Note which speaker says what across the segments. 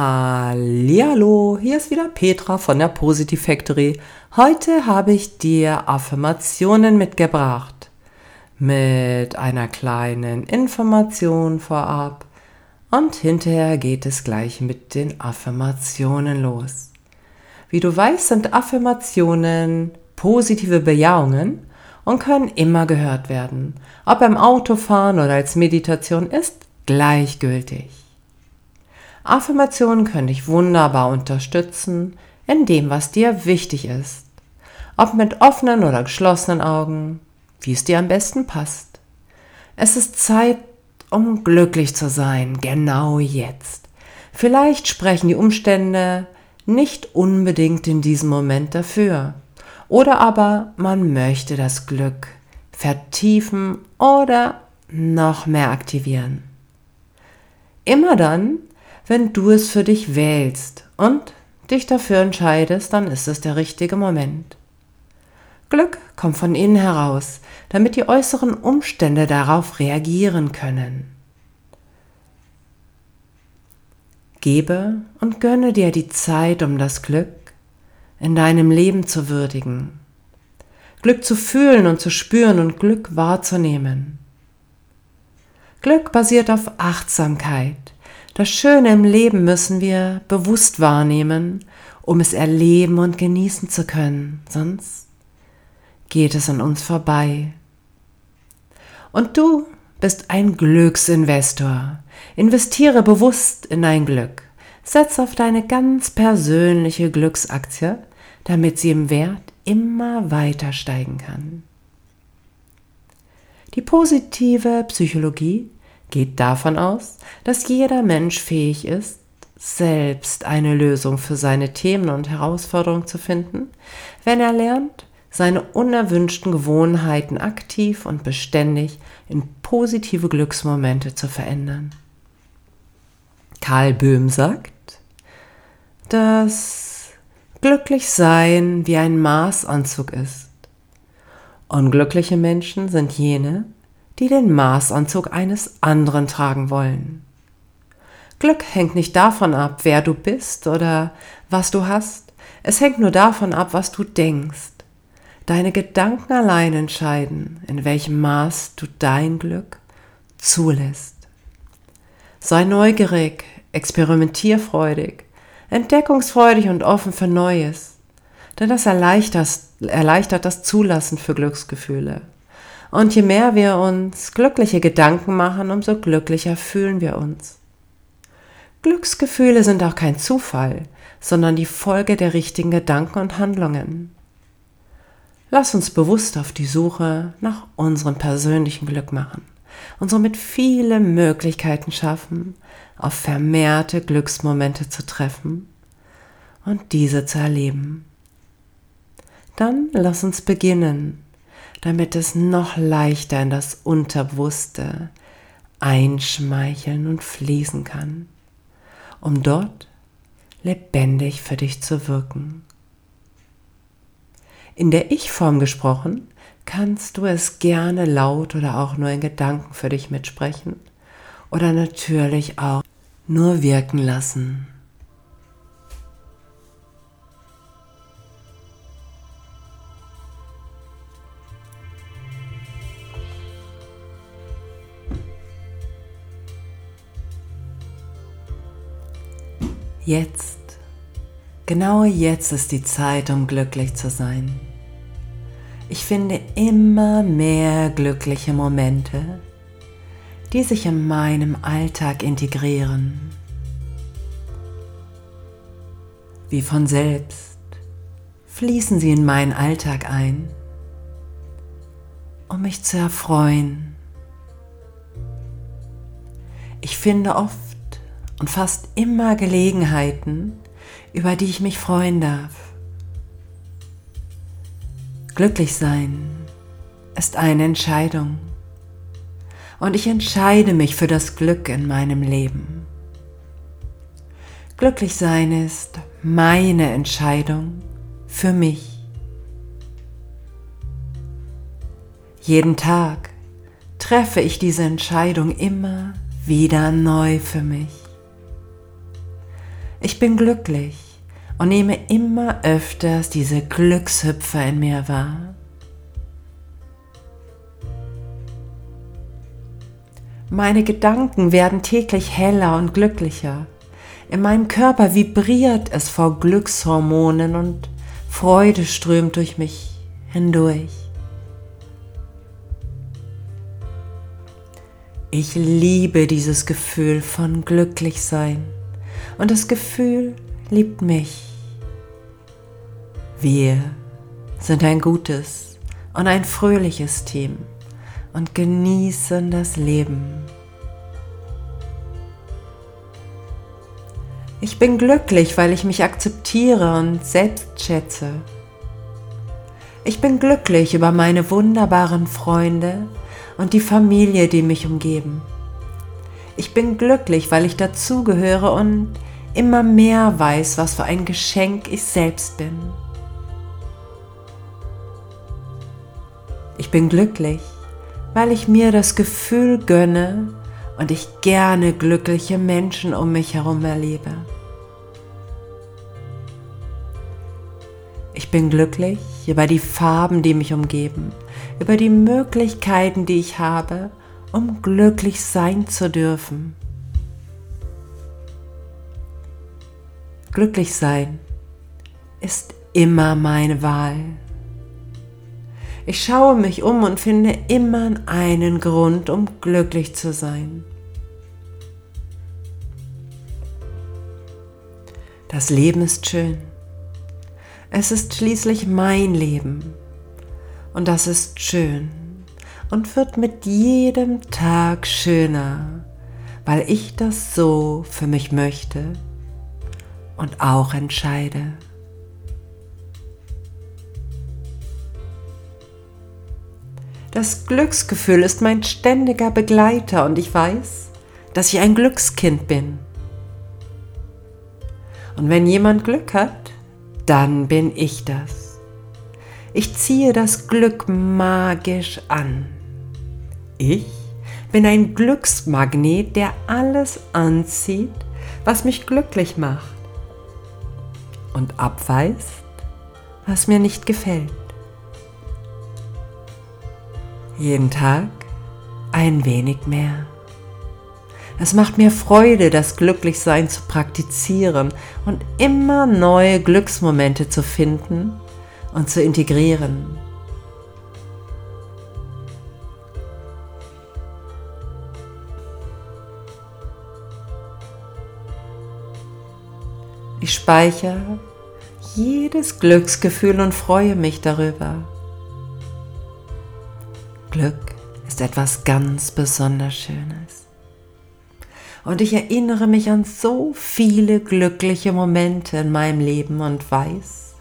Speaker 1: Hallo, hier ist wieder Petra von der Positive Factory. Heute habe ich dir Affirmationen mitgebracht. Mit einer kleinen Information vorab. Und hinterher geht es gleich mit den Affirmationen los. Wie du weißt, sind Affirmationen positive Bejahungen und können immer gehört werden. Ob beim Autofahren oder als Meditation ist gleichgültig. Affirmationen können dich wunderbar unterstützen in dem, was dir wichtig ist. Ob mit offenen oder geschlossenen Augen, wie es dir am besten passt. Es ist Zeit, um glücklich zu sein, genau jetzt. Vielleicht sprechen die Umstände nicht unbedingt in diesem Moment dafür. Oder aber man möchte das Glück vertiefen oder noch mehr aktivieren. Immer dann, wenn du es für dich wählst und dich dafür entscheidest, dann ist es der richtige Moment. Glück kommt von innen heraus, damit die äußeren Umstände darauf reagieren können. Gebe und gönne dir die Zeit, um das Glück in deinem Leben zu würdigen, Glück zu fühlen und zu spüren und Glück wahrzunehmen. Glück basiert auf Achtsamkeit, das Schöne im Leben müssen wir bewusst wahrnehmen, um es erleben und genießen zu können, sonst geht es an uns vorbei. Und du bist ein Glücksinvestor. Investiere bewusst in dein Glück. Setz auf deine ganz persönliche Glücksaktie, damit sie im Wert immer weiter steigen kann. Die positive Psychologie geht davon aus, dass jeder Mensch fähig ist, selbst eine Lösung für seine Themen und Herausforderungen zu finden, wenn er lernt, seine unerwünschten Gewohnheiten aktiv und beständig in positive Glücksmomente zu verändern. Karl Böhm sagt, dass glücklich sein wie ein Maßanzug ist. Unglückliche Menschen sind jene, die den Maßanzug eines anderen tragen wollen. Glück hängt nicht davon ab, wer du bist oder was du hast, es hängt nur davon ab, was du denkst. Deine Gedanken allein entscheiden, in welchem Maß du dein Glück zulässt. Sei neugierig, experimentierfreudig, entdeckungsfreudig und offen für Neues, denn das erleichtert, erleichtert das Zulassen für Glücksgefühle. Und je mehr wir uns glückliche Gedanken machen, umso glücklicher fühlen wir uns. Glücksgefühle sind auch kein Zufall, sondern die Folge der richtigen Gedanken und Handlungen. Lass uns bewusst auf die Suche nach unserem persönlichen Glück machen und somit viele Möglichkeiten schaffen, auf vermehrte Glücksmomente zu treffen und diese zu erleben. Dann lass uns beginnen, damit es noch leichter in das Unterbewusste einschmeicheln und fließen kann, um dort lebendig für dich zu wirken. In der Ich-Form gesprochen, kannst du es gerne laut oder auch nur in Gedanken für dich mitsprechen oder natürlich auch nur wirken lassen. Jetzt, genau jetzt ist die Zeit, um glücklich zu sein. Ich finde immer mehr glückliche Momente, die sich in meinem Alltag integrieren. Wie von selbst fließen sie in meinen Alltag ein, um mich zu erfreuen. Ich finde oft und fast immer Gelegenheiten, über die ich mich freuen darf. Glücklich sein ist eine Entscheidung und ich entscheide mich für das Glück in meinem Leben. Glücklich sein ist meine Entscheidung für mich. Jeden Tag treffe ich diese Entscheidung immer wieder neu für mich. Ich bin glücklich und nehme immer öfters diese Glückshüpfer in mir wahr. Meine Gedanken werden täglich heller und glücklicher. In meinem Körper vibriert es vor Glückshormonen und Freude strömt durch mich hindurch. Ich liebe dieses Gefühl von Glücklichsein und das Gefühl liebt mich. Wir sind ein gutes und ein fröhliches Team und genießen das Leben. Ich bin glücklich, weil ich mich akzeptiere und selbst schätze. Ich bin glücklich über meine wunderbaren Freunde und die Familie, die mich umgeben. Ich bin glücklich, weil ich dazugehöre und immer mehr weiß, was für ein Geschenk ich selbst bin. Ich bin glücklich, weil ich mir das Gefühl gönne und ich gerne glückliche Menschen um mich herum erlebe. Ich bin glücklich über die Farben, die mich umgeben, über die Möglichkeiten, die ich habe, um glücklich sein zu dürfen. Glücklich sein ist immer meine Wahl. Ich schaue mich um und finde immer einen Grund, um glücklich zu sein. Das Leben ist schön. Es ist schließlich mein Leben. Und das ist schön und wird mit jedem Tag schöner, weil ich das so für mich möchte und auch entscheide. Das Glücksgefühl ist mein ständiger Begleiter und ich weiß, dass ich ein Glückskind bin. Und wenn jemand Glück hat, dann bin ich das. Ich ziehe das Glück magisch an. Ich bin ein Glücksmagnet, der alles anzieht, was mich glücklich macht und abweist, was mir nicht gefällt jeden Tag ein wenig mehr. Es macht mir Freude, das Glücklichsein zu praktizieren und immer neue Glücksmomente zu finden und zu integrieren. Ich speichere jedes Glücksgefühl und freue mich darüber. Glück ist etwas ganz besonders Schönes. Und ich erinnere mich an so viele glückliche Momente in meinem Leben und weiß,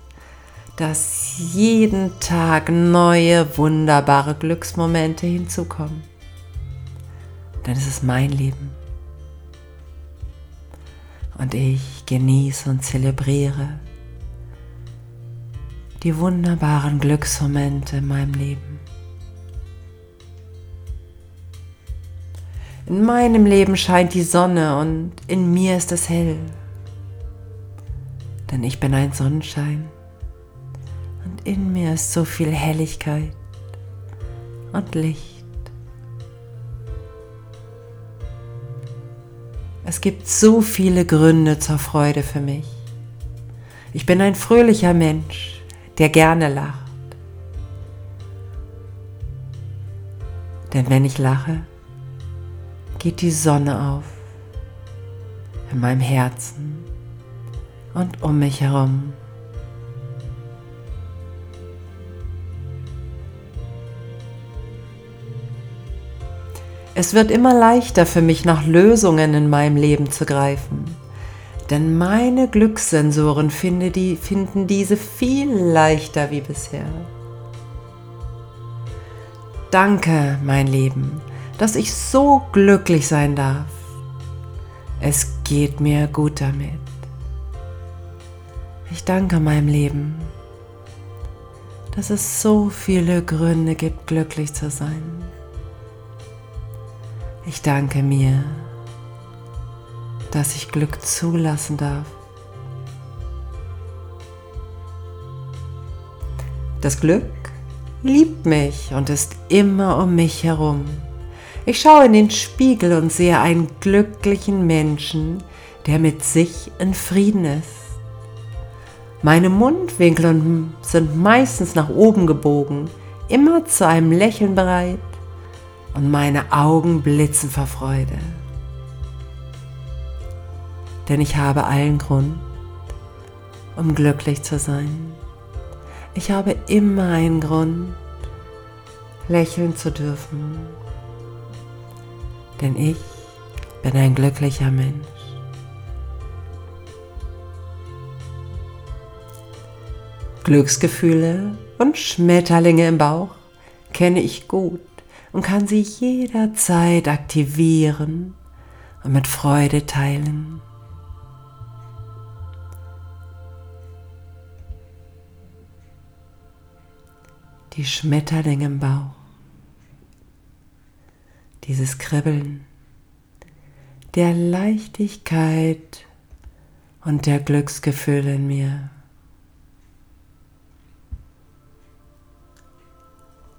Speaker 1: dass jeden Tag neue, wunderbare Glücksmomente hinzukommen. Denn es ist mein Leben. Und ich genieße und zelebriere die wunderbaren Glücksmomente in meinem Leben. In meinem Leben scheint die Sonne und in mir ist es hell. Denn ich bin ein Sonnenschein und in mir ist so viel Helligkeit und Licht. Es gibt so viele Gründe zur Freude für mich. Ich bin ein fröhlicher Mensch, der gerne lacht. Denn wenn ich lache, geht die Sonne auf in meinem Herzen und um mich herum. Es wird immer leichter für mich nach Lösungen in meinem Leben zu greifen, denn meine Glückssensoren finde die, finden diese viel leichter wie bisher. Danke, mein Leben, dass ich so glücklich sein darf. Es geht mir gut damit. Ich danke meinem Leben, dass es so viele Gründe gibt, glücklich zu sein. Ich danke mir, dass ich Glück zulassen darf. Das Glück liebt mich und ist immer um mich herum. Ich schaue in den Spiegel und sehe einen glücklichen Menschen, der mit sich in Frieden ist. Meine Mundwinkel sind meistens nach oben gebogen, immer zu einem Lächeln bereit und meine Augen blitzen vor Freude. Denn ich habe allen Grund, um glücklich zu sein. Ich habe immer einen Grund, lächeln zu dürfen. Denn ich bin ein glücklicher Mensch. Glücksgefühle und Schmetterlinge im Bauch kenne ich gut und kann sie jederzeit aktivieren und mit Freude teilen. Die Schmetterlinge im Bauch, dieses Kribbeln der Leichtigkeit und der Glücksgefühle in mir.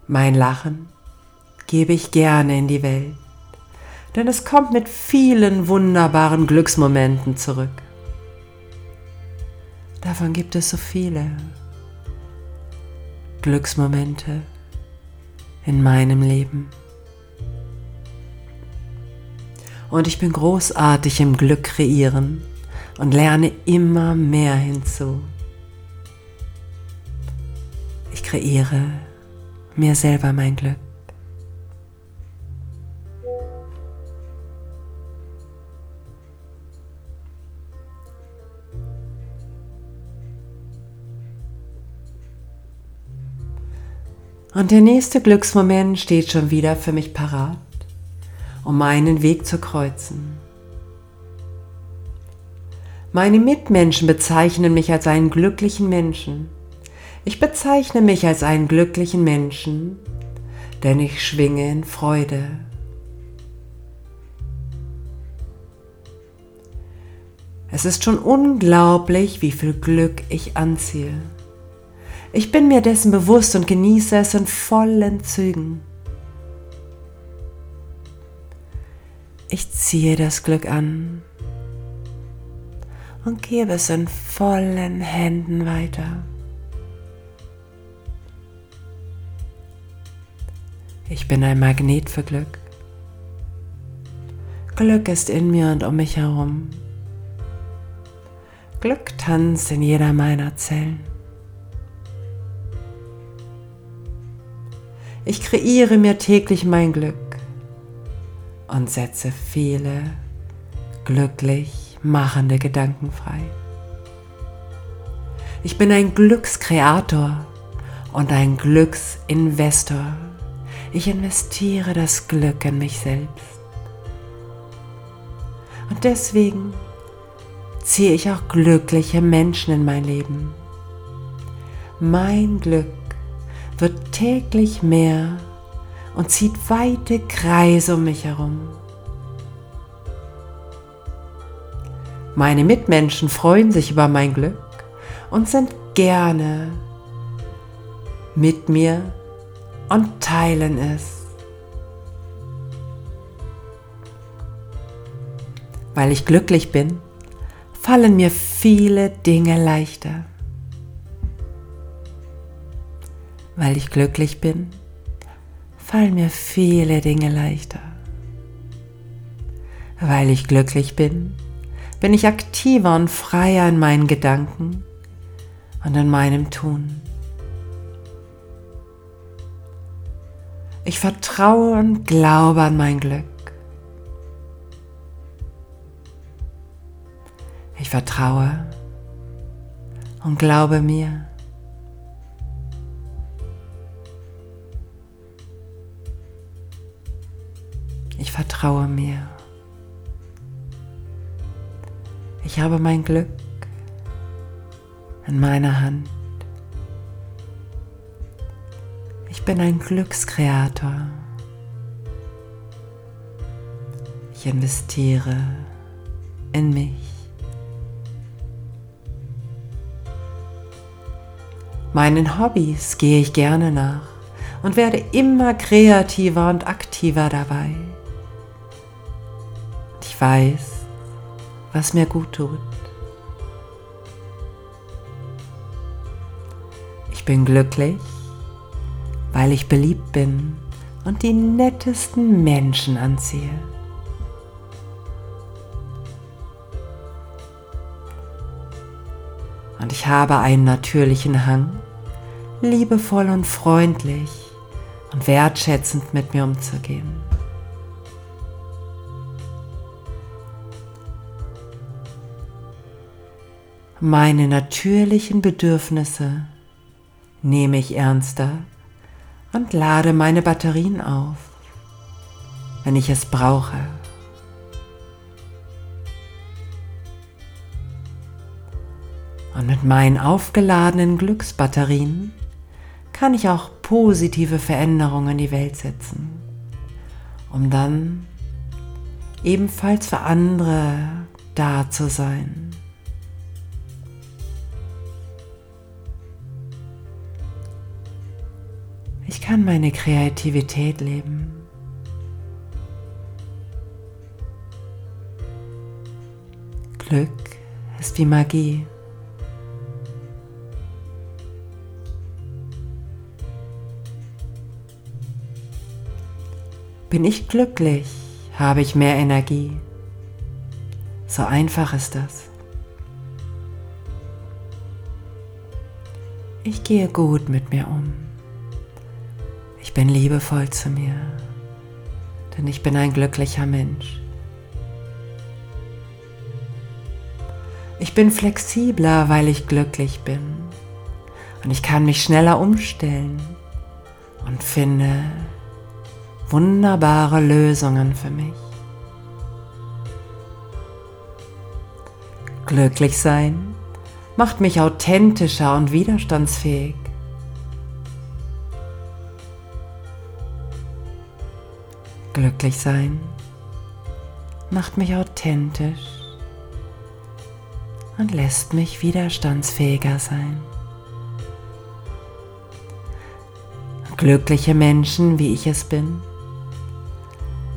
Speaker 1: Mein Lachen gebe ich gerne in die Welt, denn es kommt mit vielen wunderbaren Glücksmomenten zurück. Davon gibt es so viele Glücksmomente in meinem Leben. Und ich bin großartig im Glück kreieren und lerne immer mehr hinzu. Ich kreiere mir selber mein Glück. Und der nächste Glücksmoment steht schon wieder für mich parat, um meinen Weg zu kreuzen. Meine Mitmenschen bezeichnen mich als einen glücklichen Menschen. Ich bezeichne mich als einen glücklichen Menschen, denn ich schwinge in Freude. Es ist schon unglaublich, wie viel Glück ich anziehe. Ich bin mir dessen bewusst und genieße es in vollen Zügen. Ich ziehe das Glück an und gebe es in vollen Händen weiter. Ich bin ein Magnet für Glück. Glück ist in mir und um mich herum. Glück tanzt in jeder meiner Zellen. Ich kreiere mir täglich mein Glück und setze viele glücklich machende Gedanken frei. Ich bin ein Glückskreator und ein Glücksinvestor. Ich investiere das Glück in mich selbst. Und deswegen ziehe ich auch glückliche Menschen in mein Leben. Mein Glück wird täglich mehr und zieht weite Kreise um mich herum. Meine Mitmenschen freuen sich über mein Glück und sind gerne mit mir und teilen es. Weil ich glücklich bin, fallen mir viele Dinge leichter. Weil ich glücklich bin, fallen mir viele Dinge leichter. Weil ich glücklich bin, bin ich aktiver und freier in meinen Gedanken und in meinem Tun. Ich vertraue und glaube an mein Glück. Ich vertraue und glaube mir. Ich vertraue mir. Ich habe mein Glück in meiner Hand. bin ein Glückskreator. Ich investiere in mich. Meinen Hobbys gehe ich gerne nach und werde immer kreativer und aktiver dabei. Weiß, was mir gut tut. Ich bin glücklich, weil ich beliebt bin und die nettesten Menschen anziehe. Und ich habe einen natürlichen Hang, liebevoll und freundlich und wertschätzend mit mir umzugehen. Meine natürlichen Bedürfnisse nehme ich ernster und lade meine Batterien auf, wenn ich es brauche. Und mit meinen aufgeladenen Glücksbatterien kann ich auch positive Veränderungen in die Welt setzen, um dann ebenfalls für andere da zu sein. Ich kann meine Kreativität leben. Glück ist wie Magie. Bin ich glücklich, habe ich mehr Energie. So einfach ist das. Ich gehe gut mit mir um. Ich bin liebevoll zu mir, denn ich bin ein glücklicher Mensch. Ich bin flexibler, weil ich glücklich bin. Und ich kann mich schneller umstellen und finde wunderbare Lösungen für mich. Glücklich sein macht mich authentischer und widerstandsfähig. Glücklich sein macht mich authentisch und lässt mich widerstandsfähiger sein. Glückliche Menschen, wie ich es bin,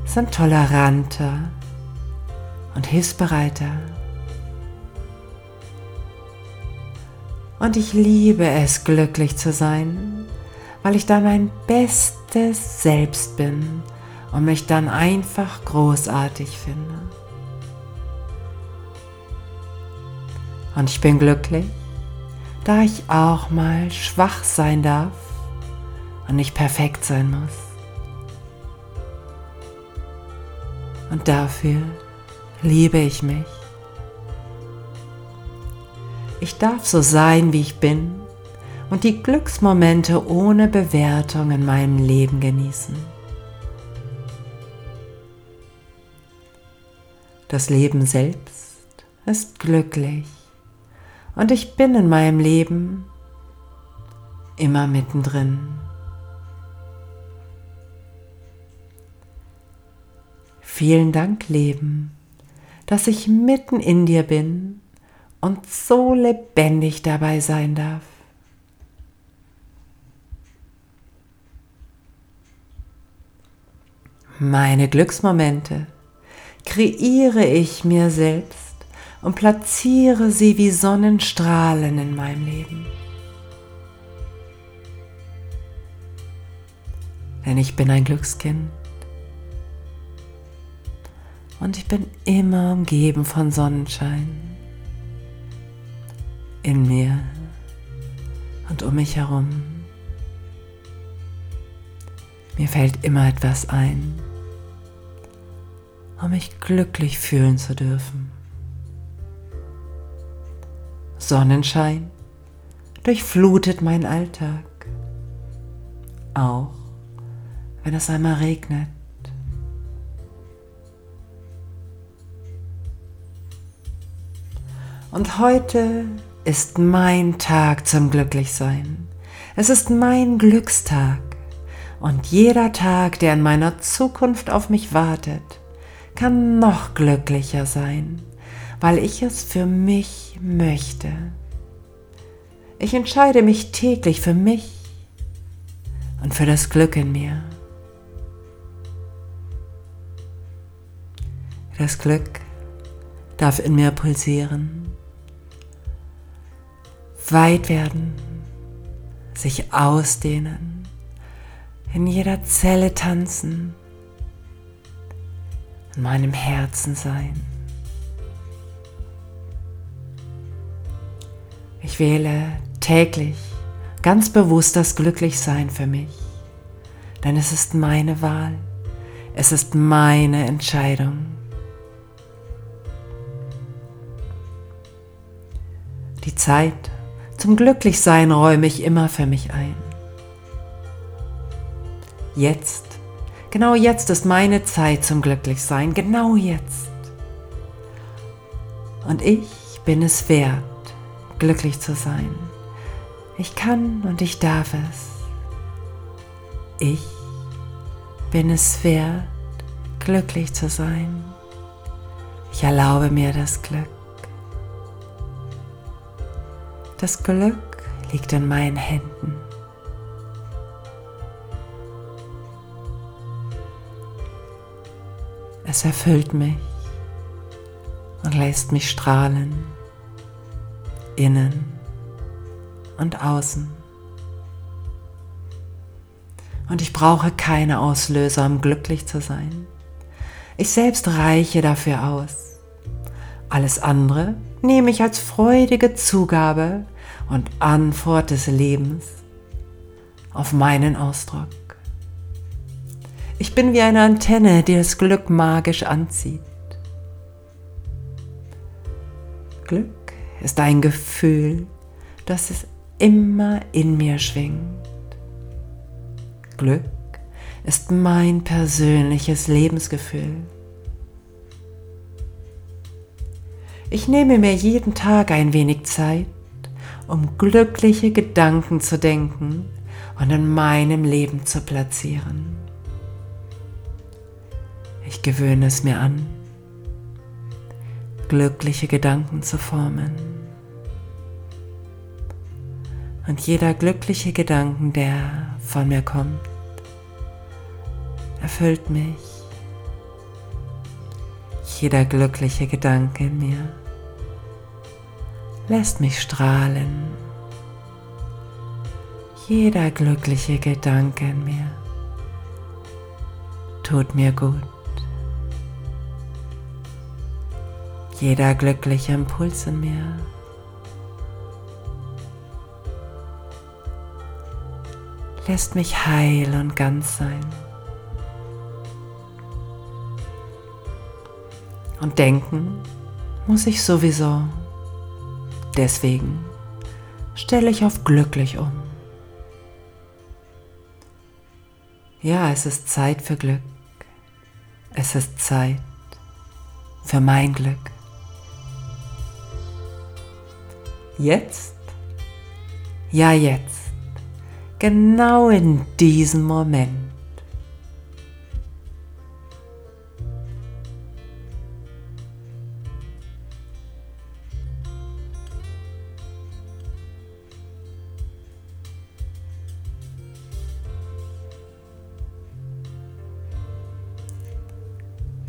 Speaker 1: sind toleranter und hilfsbereiter. Und ich liebe es, glücklich zu sein, weil ich dann mein bestes Selbst bin und mich dann einfach großartig finde. Und ich bin glücklich, da ich auch mal schwach sein darf und nicht perfekt sein muss. Und dafür liebe ich mich. Ich darf so sein, wie ich bin und die Glücksmomente ohne Bewertung in meinem Leben genießen. Das Leben selbst ist glücklich und ich bin in meinem Leben immer mittendrin. Vielen Dank, Leben, dass ich mitten in dir bin und so lebendig dabei sein darf. Meine Glücksmomente kreiere ich mir selbst und platziere sie wie Sonnenstrahlen in meinem Leben. Denn ich bin ein Glückskind und ich bin immer umgeben von Sonnenschein. In mir und um mich herum. Mir fällt immer etwas ein, um mich glücklich fühlen zu dürfen. Sonnenschein durchflutet mein Alltag, auch wenn es einmal regnet. Und heute ist mein Tag zum Glücklichsein. Es ist mein Glückstag. Und jeder Tag, der in meiner Zukunft auf mich wartet, kann noch glücklicher sein, weil ich es für mich möchte. Ich entscheide mich täglich für mich und für das Glück in mir. Das Glück darf in mir pulsieren, weit werden, sich ausdehnen, in jeder Zelle tanzen, in meinem Herzen sein. Ich wähle täglich ganz bewusst das Glücklichsein für mich, denn es ist meine Wahl, es ist meine Entscheidung. Die Zeit zum Glücklichsein räume ich immer für mich ein. Jetzt, genau jetzt ist meine Zeit zum Glücklichsein, genau jetzt. Und ich bin es wert, glücklich zu sein. Ich kann und ich darf es. Ich bin es wert, glücklich zu sein. Ich erlaube mir das Glück. Das Glück liegt in meinen Händen. Es erfüllt mich und lässt mich strahlen, innen und außen. Und ich brauche keine Auslöser, um glücklich zu sein. Ich selbst reiche dafür aus. Alles andere nehme ich als freudige Zugabe und Antwort des Lebens auf meinen Ausdruck. Ich bin wie eine Antenne, die das Glück magisch anzieht. Glück ist ein Gefühl, das es immer in mir schwingt. Glück ist mein persönliches Lebensgefühl. Ich nehme mir jeden Tag ein wenig Zeit, um glückliche Gedanken zu denken und in meinem Leben zu platzieren. Ich gewöhne es mir an, glückliche Gedanken zu formen. Und jeder glückliche Gedanken, der von mir kommt, erfüllt mich. Jeder glückliche Gedanke in mir lässt mich strahlen. Jeder glückliche Gedanke in mir tut mir gut. Jeder glückliche Impuls in mir lässt mich heil und ganz sein. Und denken muss ich sowieso. Deswegen stelle ich auf glücklich um. Ja, es ist Zeit für Glück. Es ist Zeit für mein Glück. Jetzt? Ja, jetzt. Genau in diesem Moment.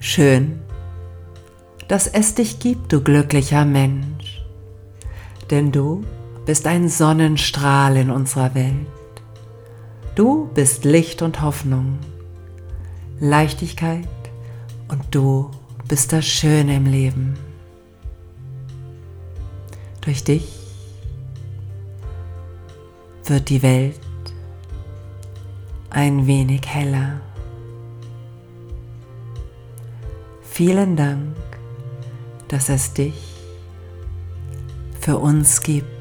Speaker 1: Schön, dass es dich gibt, du glücklicher Mensch, denn du bist ein Sonnenstrahl in unserer Welt. Du bist Licht und Hoffnung, Leichtigkeit und du bist das Schöne im Leben. Durch dich wird die Welt ein wenig heller. Vielen Dank, dass es dich für uns gibt.